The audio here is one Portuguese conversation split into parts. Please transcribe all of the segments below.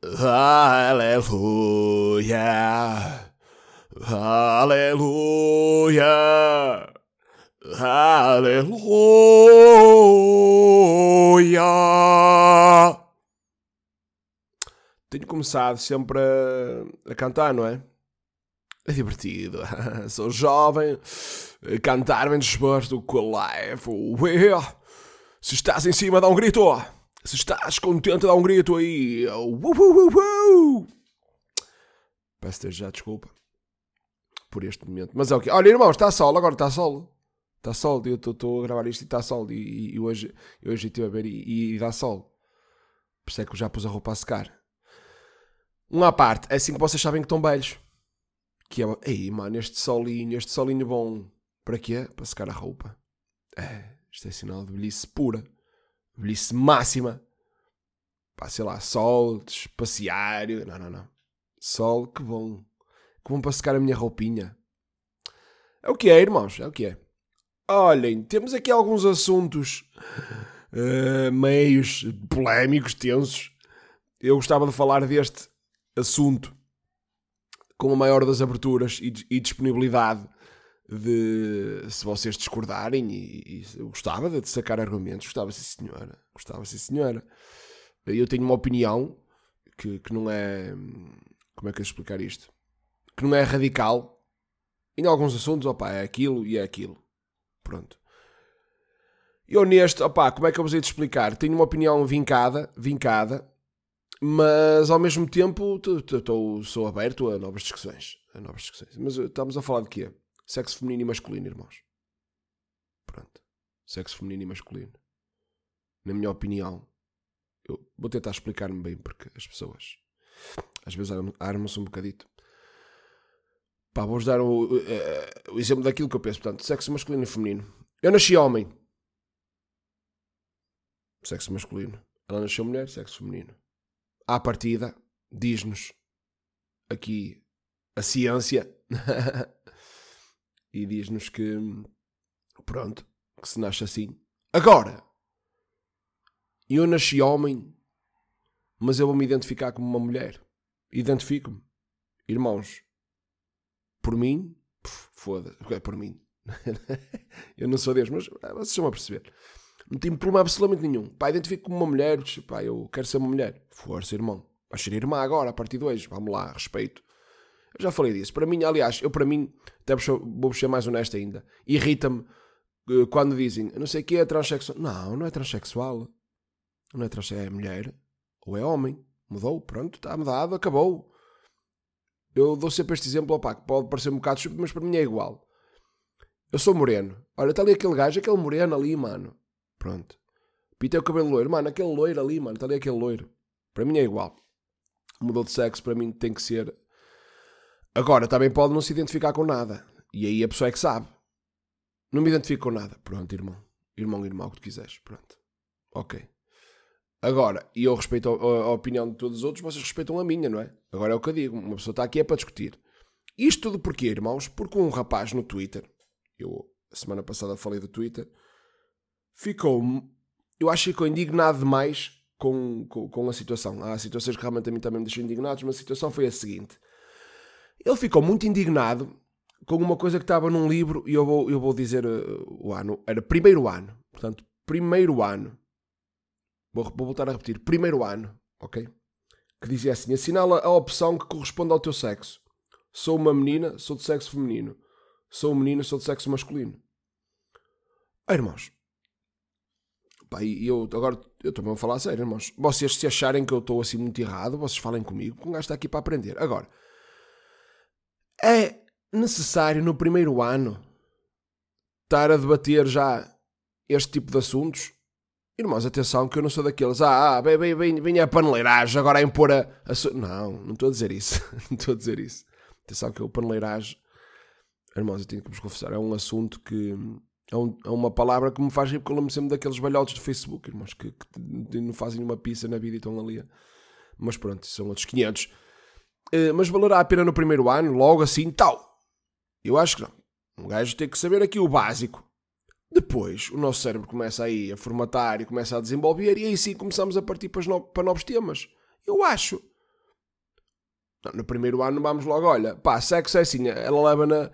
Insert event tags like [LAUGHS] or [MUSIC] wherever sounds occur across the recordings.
Aleluia, aleluia, aleluia. Tenho começado sempre a, a cantar, não é? É divertido. [LAUGHS] Sou jovem, cantar bem disposto com a live. Se estás em cima, dá um grito. Se estás contente, dá um grito aí. Uh, uh, uh, Peço já desculpa por este momento. Mas é o que. Olha, irmão, está sol, agora está sol. Está sol, eu estou a gravar isto e está sol. E, e, hoje, hoje estive a ver e, e, dá sol. Por isso é que eu já pus a roupa a secar. Uma parte, é assim que vocês sabem que estão velhos. Que é, ei, mano, este solinho, este solinho bom. Para quê? Para secar a roupa. É, isto é sinal de velhice pura. Velhice máxima. Pá, sei lá, sol, passear. Não, não, não. Sol, que bom. Que bom para secar a minha roupinha. É o que é, irmãos, é o que é. Olhem, temos aqui alguns assuntos uh, meios polémicos, tensos. Eu gostava de falar deste assunto com a maior das aberturas e, e disponibilidade de se vocês discordarem e, e gostava de sacar argumentos, gostava sim senhora, gostava sim senhora. Eu tenho uma opinião que, que não é como é que eu explicar isto? Que não é radical. Em alguns assuntos, opá, é aquilo e é aquilo. Pronto. Eu neste, opá, como é que eu vos hei de explicar? Tenho uma opinião vincada, vincada, mas ao mesmo tempo sou aberto a novas discussões. A novas discussões. Mas eh, estamos a falar de quê? Sexo feminino e masculino, irmãos. Pronto. Sexo feminino e masculino. Na minha opinião. Eu vou tentar explicar-me bem, porque as pessoas às vezes armam-se um bocadito. Pá, vou-vos dar o, o, eh, o, exemplo daquilo que eu penso. Portanto, sexo masculino e feminino. Eu nasci homem. Sexo masculino. Ela nasceu mulher, sexo feminino. À partida, diz-nos aqui a ciência [LAUGHS] e diz-nos que pronto, que se nasce assim. Agora, eu nasci homem, mas eu vou me identificar como uma mulher. Identifico-me. Irmãos, por mim, foda-se, é por mim. [LAUGHS] eu não sou Deus, mas ah, vocês estão a perceber. Não tenho problema absolutamente nenhum. Pá, identifico como uma mulher, pá, eu quero ser uma mulher. Força, irmão. Vais ser irmã agora, a partir de hoje. Vamos lá, respeito. Eu já falei disso. Para mim, aliás, eu para mim, até vou ser mais honesto ainda, irrita-me eh, quando dizem, não sei o que é transexual. Não, não é transexual. Não é transexual, é mulher. Ou é homem. Mudou, pronto, está mudado, acabou. Eu dou sempre este exemplo, opá, que pode parecer um bocado estúpido, mas para mim é igual. Eu sou moreno. Olha, está ali aquele gajo, aquele moreno ali, mano. Pronto. Pintei o cabelo loiro. Mano, aquele loiro ali, mano, está ali aquele loiro. Para mim é igual. Mudou de sexo, para mim tem que ser Agora, também pode não se identificar com nada. E aí a pessoa é que sabe. Não me identifico com nada. Pronto, irmão. Irmão, irmão, o que tu quiseres. Pronto. Ok. Agora, e eu respeito a, a, opinião de todos os outros, vocês respeitam a minha, não é? Agora é o que eu digo. Uma pessoa está aqui é para discutir. Isto tudo porquê, irmãos? Porque um rapaz no Twitter, eu a semana passada falei do Twitter, ficou, eu acho que ficou indignado demais com, com, com a situação. Há situações que realmente a mim também me deixam indignados, mas a situação foi a seguinte. Ele ficou muito indignado com uma coisa que estava num livro, e eu vou, eu vou dizer uh, o ano, era primeiro ano, portanto, primeiro ano, vou, vou voltar a repetir, primeiro ano, ok? Que dizia assim: assinala a opção que corresponde ao teu sexo. Sou uma menina, sou de sexo feminino. Sou um menino, sou de sexo masculino. Ah, irmãos, pá, e eu agora eu também vou falar a sério, irmãos. Vocês se acharem que eu estou assim muito errado, vocês falem comigo, que um gajo está aqui para aprender. Agora, é necessário no primeiro ano estar a debater já este tipo de assuntos? Irmãos, atenção que eu não sou daqueles. Ah, vem, vem, vem, vem a paneleiragem agora a impor a, a. Não, não estou a dizer isso. [LAUGHS] não estou a dizer isso. Atenção que o paneleiragem. Irmãos, eu tenho que vos confessar. É um assunto que. É, um, é uma palavra que me faz rir porque eu lembro sempre daqueles balhotes do Facebook, irmãos, que, que não fazem uma pizza na vida e estão ali. Mas pronto, são outros 500. Eh, mas valerá a pena no primeiro ano, logo assim, tal. Eu acho que não. Um gajo tem que saber aqui o básico. Depois, o nosso cérebro começa aí a formatar e começa a desenvolver, e aí sim começamos a partir para, no, para novos temas. Eu acho. Não, no primeiro ano vamos logo, olha, pá, sexo é assim, ela leva na,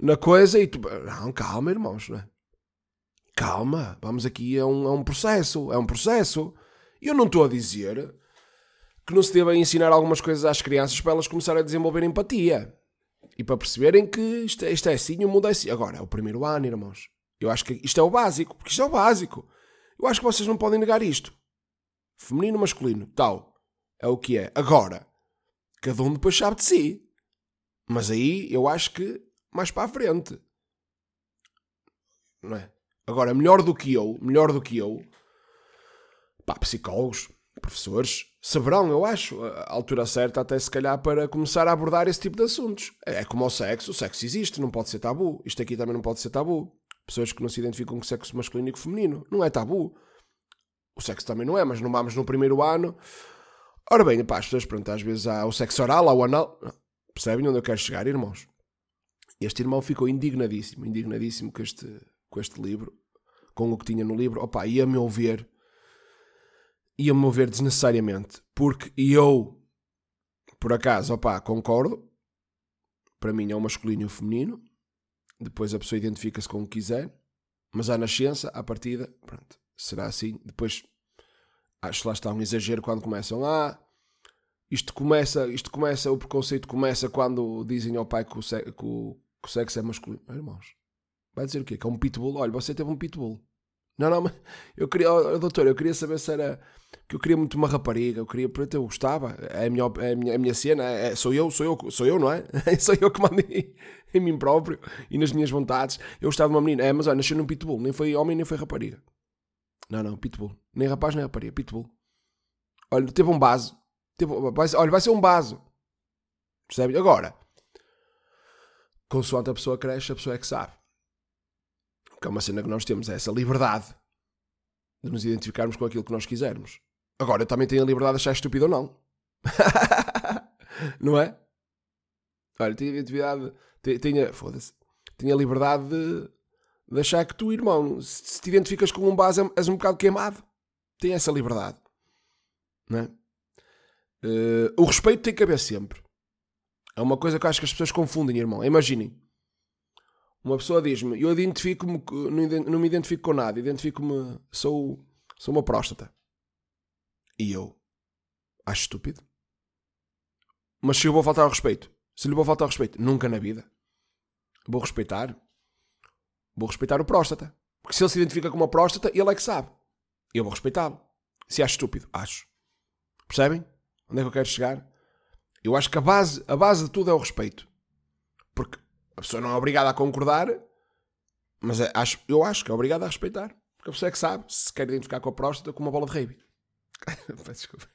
na coisa e tu. Não, calma, irmãos, não é? Calma, vamos aqui a um, a um processo, é um processo. Eu não estou a dizer que não se deva ensinar algumas coisas às crianças para elas começarem a desenvolver empatia. E para perceberem que isto, é, isto é assim, o mundo é assim. Agora, é o primeiro ano, irmãos. Eu acho que isto é o básico, porque isto é o básico. Eu acho que vocês não podem negar isto. Feminino, masculino, tal. É o que é. Agora, cada um depois sabe de si. Mas aí eu acho que mais para a frente. Não é? Agora, melhor do que eu, melhor do que eu, pá, psicólogos, professores, saberão, eu acho, a altura certa até se calhar para começar a abordar esse tipo de assuntos. É como o sexo, o sexo existe, não pode ser tabu. Isto aqui também não pode ser tabu. Pessoas que não se identificam com sexo masculino e feminino. Não é tabu. O sexo também não é, mas não vamos no primeiro ano. Ora bem, pá, as pessoas, pronto, às vezes há o sexo oral, há o anal. Percebem onde eu quero chegar, irmãos? Este irmão ficou indignadíssimo, indignadíssimo com este, com este livro, com o que tinha no livro. Opa, ia-me ouvir, ia-me ouvir desnecessariamente, porque eu, por acaso, opa, concordo. Para mim é o masculino e o feminino depois a pessoa identifica-se com o que quiser, mas à nascença, à partida, pronto, será assim. Depois acho que lá está um exagero quando começam a. Ah, isto começa, isto começa, o preconceito começa quando dizem ao pai que o, que o, que o sexo é masculino. Irmãos, vai dizer o quê? Que é um pitbull? Olha, você teve um pitbull. Não, não, mas eu queria, oh, doutor, eu queria saber se era que eu queria muito uma rapariga, eu queria, eu gostava, é a minha, é a minha, a minha cena, é, sou eu, sou eu, sou eu, não é? [LAUGHS] sou eu que mando em, em, mim próprio e nas minhas vontades. Eu gostava de uma menina, é, mas olha, nasceu num pitbull, nem foi homem, nem foi rapariga. Não, não, pitbull, nem rapaz, nem rapariga, pitbull. Olha, teve um base, teve, vai, olha, vai ser um base, percebe? Agora, consoante a pessoa cresce, a pessoa é que sabe. Que é uma cena que nós temos, é essa liberdade de nos identificarmos com aquilo que nós quisermos. Agora, eu também tenho a liberdade de achar estúpido ou não. [LAUGHS] não é? Olha, tenho a identidade. Tenho, foda-se. Tenho a liberdade de, de, achar que tu, irmão, se te identificas com um base, és um bocado queimado. Tenho essa liberdade. Não é? Uh, o respeito tem que haver sempre. É uma coisa que eu acho que as pessoas confundem, irmão. Imaginem. Uma pessoa diz-me, eu identifico-me, não me identifico com nada, identifico-me, sou, sou uma próstata. E eu acho estúpido. Mas se eu vou faltar ao respeito, se lhe vou faltar ao respeito, nunca na vida. Vou respeitar. Vou respeitar o próstata. Porque se ele se identifica com uma próstata, ele é que sabe. Eu vou respeitá-lo. Se acho estúpido, acho. Percebem? Onde é que eu quero chegar? Eu acho que a base, a base de tudo é o respeito. Porque a pessoa não é obrigada a concordar, mas é, acho, eu acho que é obrigada a respeitar. Porque a pessoa é que sabe se quer identificar com a próstata com uma bola de rugby. [LAUGHS] Peço desculpa.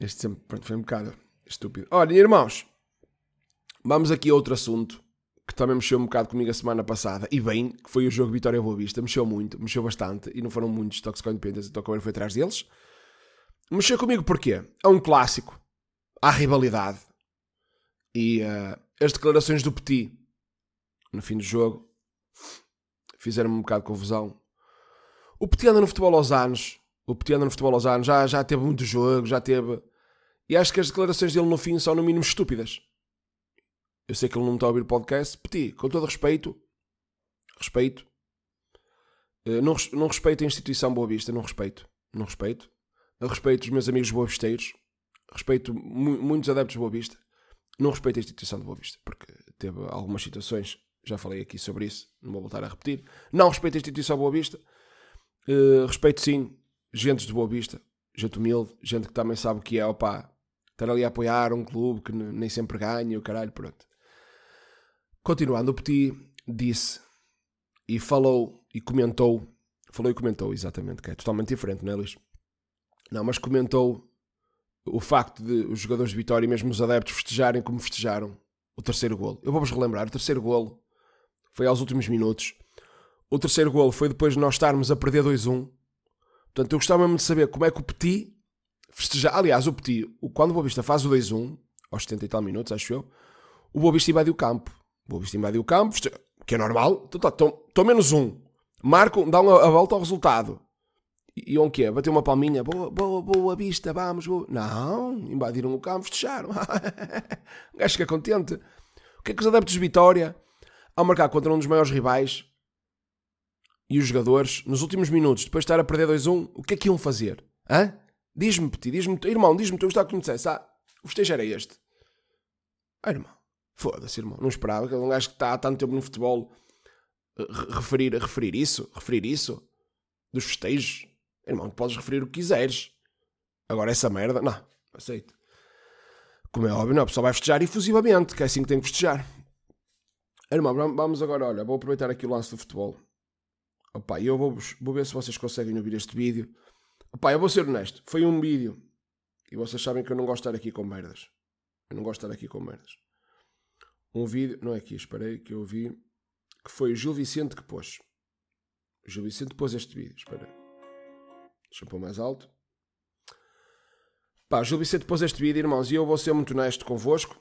Este sempre pronto, foi um bocado estúpido. Olha, irmãos, vamos aqui a outro assunto que também mexeu um bocado comigo a semana passada. E bem, que foi o jogo Vitória Boa Vista. Mexeu muito, mexeu bastante. E não foram muitos Toxic Independence, então o foi atrás deles. Mexeu comigo porquê? É um clássico. Há rivalidade. E uh, as declarações do Petit no fim do jogo fizeram-me um bocado de confusão. O Petit anda no futebol aos anos. O Petit anda no futebol aos anos. Já, já teve muito jogo, já teve. E acho que as declarações dele no fim são no mínimo estúpidas. Eu sei que ele não está a ouvir o podcast. Petit, com todo respeito, respeito. Eh, não, não respeito a instituição Boa Vista, não respeito. Não respeito. Eu respeito os meus amigos boavisteiros. Respeito mu muitos adeptos de Boa Vista. Não respeito a instituição de Boa Vista, porque teve algumas situações, já falei aqui sobre isso, não vou voltar a repetir. Não respeito a instituição de Boa Vista. Uh, respeito sim, gente de Boa Vista, gente humilde, gente que também sabe o que é, opá, estar ali a apoiar um clube que nem sempre ganha, o caralho, pronto. Continuando, o Petit disse e falou e comentou, falou e comentou, exatamente, que é totalmente diferente, não é, Luís? Não, mas comentou o facto de os jogadores de Vitória e mesmo os adeptos festejarem como festejaram o terceiro golo. Eu vou-vos relembrar, o terceiro golo foi aos últimos minutos. O terceiro golo foi depois de nós estarmos a perder 2-1. Portanto, eu gostava mesmo de saber como é que o Petit festejar. Aliás, o Petit, quando o Boavista faz o 2-1, aos 70 e tal minutos, acho eu, o Boavista invadiu o campo. O Boavista invadiu o campo, Que é normal. Estou tá, menos um. Marco, uma, a volta ao resultado. E o que é? Bateu uma palminha. Boa, boa, boa vista, vamos. Boa. Não, invadiram o campo, festejaram. [LAUGHS] um gajo fica contente. O que é que os adeptos de Vitória, ao marcar contra um dos maiores rivais, e os jogadores, nos últimos minutos, depois de estar a perder 2-1, o que é que iam fazer? Diz-me, Petit, diz-me, irmão, diz-me, tu gostava que me dissesse, ah, o festejo era este. Ah, irmão, foda-se, irmão, não esperava que um gajo que está há tanto tempo no futebol eh, referir, referir isso, referir isso, dos festejos. Irmão, podes referir o que quiseres. Agora essa merda, não, aceito. Como é óbvio, não, a pessoa vai festejar efusivamente, que é assim que tem que festejar. Irmão, vamos agora, olha, vou aproveitar aqui o lance do futebol. Opa, eu vou, vou ver se vocês conseguem ouvir este vídeo. Opa, eu vou ser honesto. Foi um vídeo. E vocês sabem que eu não gosto de estar aqui com merdas. Eu não gosto de estar aqui com merdas. Um vídeo. Não é aqui, esperei que eu vi. Que foi o Gil Vicente que pôs. O Gil Vicente pôs este vídeo. Espera. Deixa eu pôr mais alto. Pá, Gil Vicente pôs este vídeo, irmãos. E eu vou ser muito honesto convosco.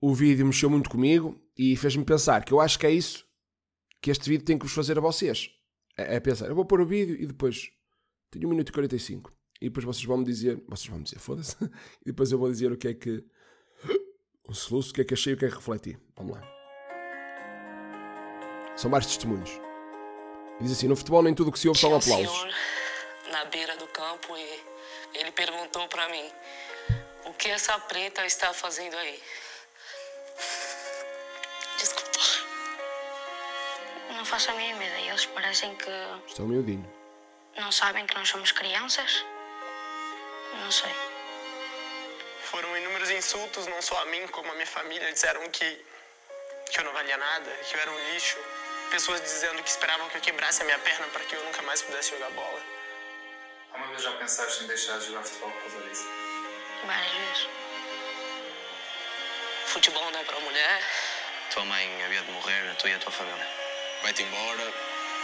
O vídeo mexeu muito comigo e fez-me pensar que eu acho que é isso que este vídeo tem que vos fazer a vocês é, é pensar, eu vou pôr o vídeo e depois tenho 1 minuto e 45 e depois vocês vão me dizer, vocês vão me dizer, foda-se, [LAUGHS] e depois eu vou dizer o que é que o soluço, o que é que achei e o que é que refleti. Vamos lá. São vários testemunhos. Diz assim: no futebol nem tudo o que se ouve são aplausos. Na beira do campo e ele perguntou para mim: o que essa preta está fazendo aí? não faço a mínima ideia. Eles parecem que. Estão miudinho. Não sabem que nós somos crianças? Não sei. Foram inúmeros insultos, não só a mim, como a minha família. Disseram que, que eu não valia nada, que eu era um lixo. Pessoas dizendo que esperavam que eu quebrasse a minha perna para que eu nunca mais pudesse jogar bola. Alguma vez já pensaste em deixar de jogar futebol por causa disso? Várias vezes. Futebol não é para mulher. Tua mãe havia de morrer, tu e a tua família. Vai-te embora,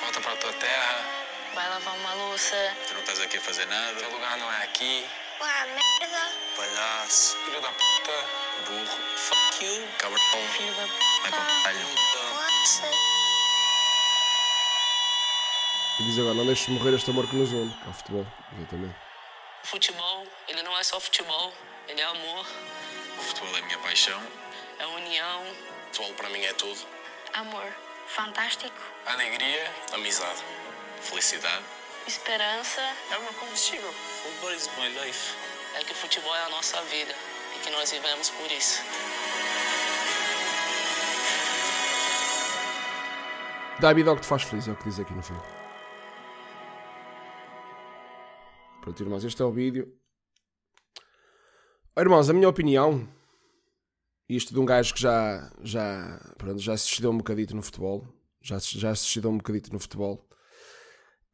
volta para a tua terra. Vai lavar uma louça. Tu não estás aqui a fazer nada. Teu lugar não é aqui. Ué, merda. Palhaço. Filho da puta. Burro. Fuck you. Cabrão. Filho da puta. Vai para o palho. Nossa. E diz agora, não deixes morrer este amor que nos une, que é o futebol, exatamente. O futebol, ele não é só futebol, ele é amor. O futebol é a minha paixão. É união. O futebol para mim é tudo. Amor. Fantástico. Alegria, amizade, felicidade. Esperança. É o meu combustível. Football is my life. É que o futebol é a nossa vida e que nós vivemos por isso. Dá a vida ao que te faz feliz, é o que diz aqui no filme. Pronto, irmãos, este é o vídeo. Irmãos, a minha opinião isto de um gajo que já, já, pronto, já se excedeu um bocadito no futebol, já, já se excedeu um bocadito no futebol.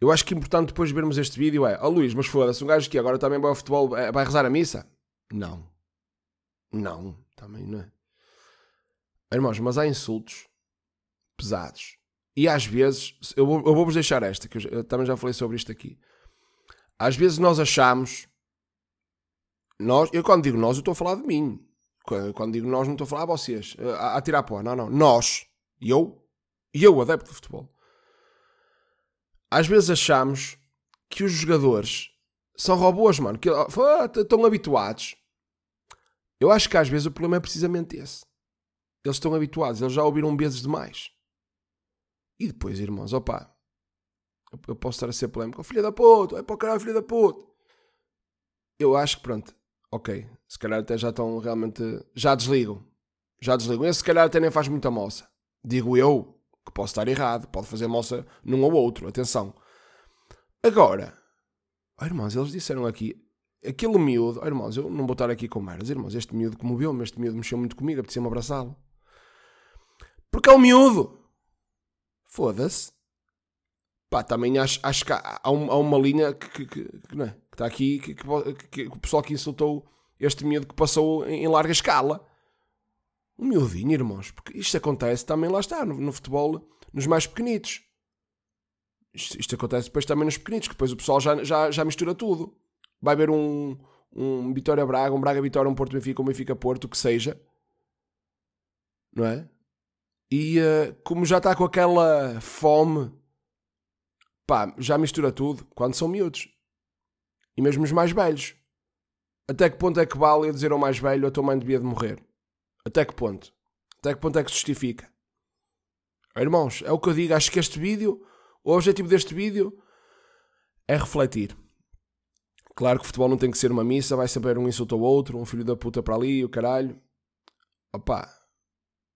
Eu acho que é importante depois de vermos este vídeo é, ó oh, Luís, mas foda-se, um gajo que agora também vai ao futebol, é, vai rezar a missa? Não. Não, também não é. Irmãos, mas há insultos pesados. E às vezes, eu vou-vos vou deixar esta, que eu, eu também já falei sobre isto aqui. Às vezes nós achamos, nós, eu quando digo nós, eu estou a falar de mim. Quando digo nós, não estou a falar a vocês, a, a tirar pó. Não, não. Nós, eu, e eu, adepto de futebol, às vezes achamos que os jogadores são robôs, mano, que estão habituados. Eu acho que às vezes o problema é precisamente esse. Eles estão habituados, eles já ouviram vezes demais. E depois, irmãos, opá, eu posso estar a ser polémico, oh, filha da puta, é para o caralho, filha da puta. Eu acho que, pronto, ok, se calhar até já estão realmente. Já desligam. Já desligam. Esse se calhar até nem faz muita moça. Digo eu, que posso estar errado, pode fazer moça num ou outro, atenção. Agora, oh, irmãos, eles disseram aqui, aquele miúdo, oh, irmãos, eu não vou estar aqui com merdas, irmãos, este miúdo comoveu-me, este miúdo mexeu muito comigo, apetecia-me abraçá-lo. Porque é um miúdo. Foda-se. Pá, também acho, acho que há, há, uma linha que, que, que, que, não é? está aqui, que, o pessoal que insultou este medo que passou em, em larga escala. Um miudinho, irmãos, porque isto acontece também, lá está, no, no futebol, nos mais pequenitos. Isto, isto, acontece depois também nos pequenitos, que depois o pessoal já, já, já mistura tudo. Vai ver um, um Vitória Braga, um Braga Vitória, um Porto Benfica, um Benfica Porto, o que seja. Não é? E uh, como já está com aquela fome, pá, já mistura tudo quando são miúdos. E mesmo os mais velhos. Até que ponto é que vale eu dizer ao mais velho a tua mãe devia de morrer? Até que ponto? Até que ponto é que se justifica? Irmãos, é o que eu digo. Acho que este vídeo, o objetivo deste vídeo é refletir. Claro que o futebol não tem que ser uma missa, vai saber um insulto ao outro, um filho da puta para ali, o caralho. Opá,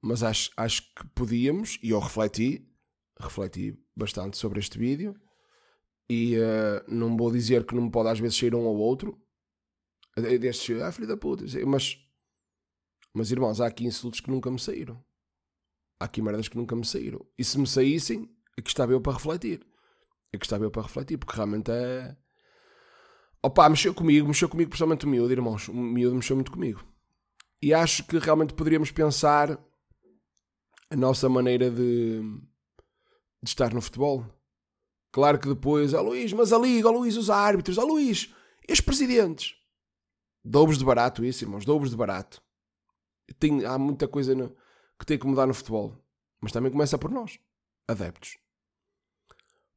mas acho, acho que podíamos, e eu refleti, refleti bastante sobre este vídeo, e uh, não vou dizer que não me pode às vezes sair um ou outro, destes, ah filho da puta, mas, mas irmãos, há aqui insultos que nunca me saíram. Há aqui merdas que nunca me saíram. E se me saíssem, aqui estava eu para refletir. Aqui estava eu para refletir, porque realmente é... Opa, mexeu comigo, mexeu comigo principalmente o miúdo, irmãos. O miúdo mexeu muito comigo. E acho que realmente poderíamos pensar a nossa maneira de, de estar no futebol. Claro que depois, ó oh, Luís, mas a Liga, ó oh, Luís, os árbitros, ó oh, Luís, e os presidentes? Dobres de barato isso, irmãos, dobres de barato. Tem, há muita coisa no, que tem que mudar no futebol. Mas também começa por nós, adeptos.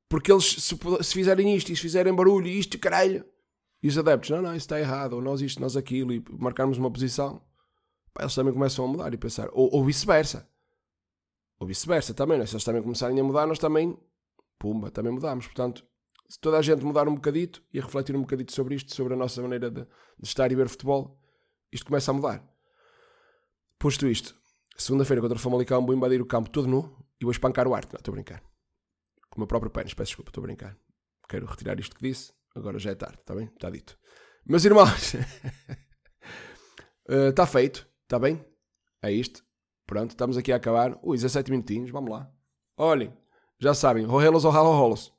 Porque eles, se, se fizerem isto e se fizerem barulho, isto, caralho, e os adeptos, não, não, isso está errado, ou nós isto, nós aquilo, e marcarmos uma posição, pá, eles também começam a mudar e pensar. Ou, ou vice-versa. Ou vice-versa também, né? se eles também começarem a mudar, nós também, pumba, também mudamos. Portanto, se toda a gente mudar um bocadito e refletir um bocadito sobre isto, sobre a nossa maneira de, de estar e ver futebol, isto começa a mudar. Posto isto, segunda-feira contra o Famalicão vou invadir o campo todo nu e vou espancar o arte. Não, estou a brincar. Com o meu próprio pênis, peço desculpa, estou a brincar. Quero retirar isto que disse, agora já é tarde, está bem? Está dito. Meus irmãos, [LAUGHS] está uh, feito, está bem? É isto. Pronto, estamos aqui a acabar. Ui, 17 minutinhos, vamos lá. Olhem, já sabem, rolos ou ralo rolos.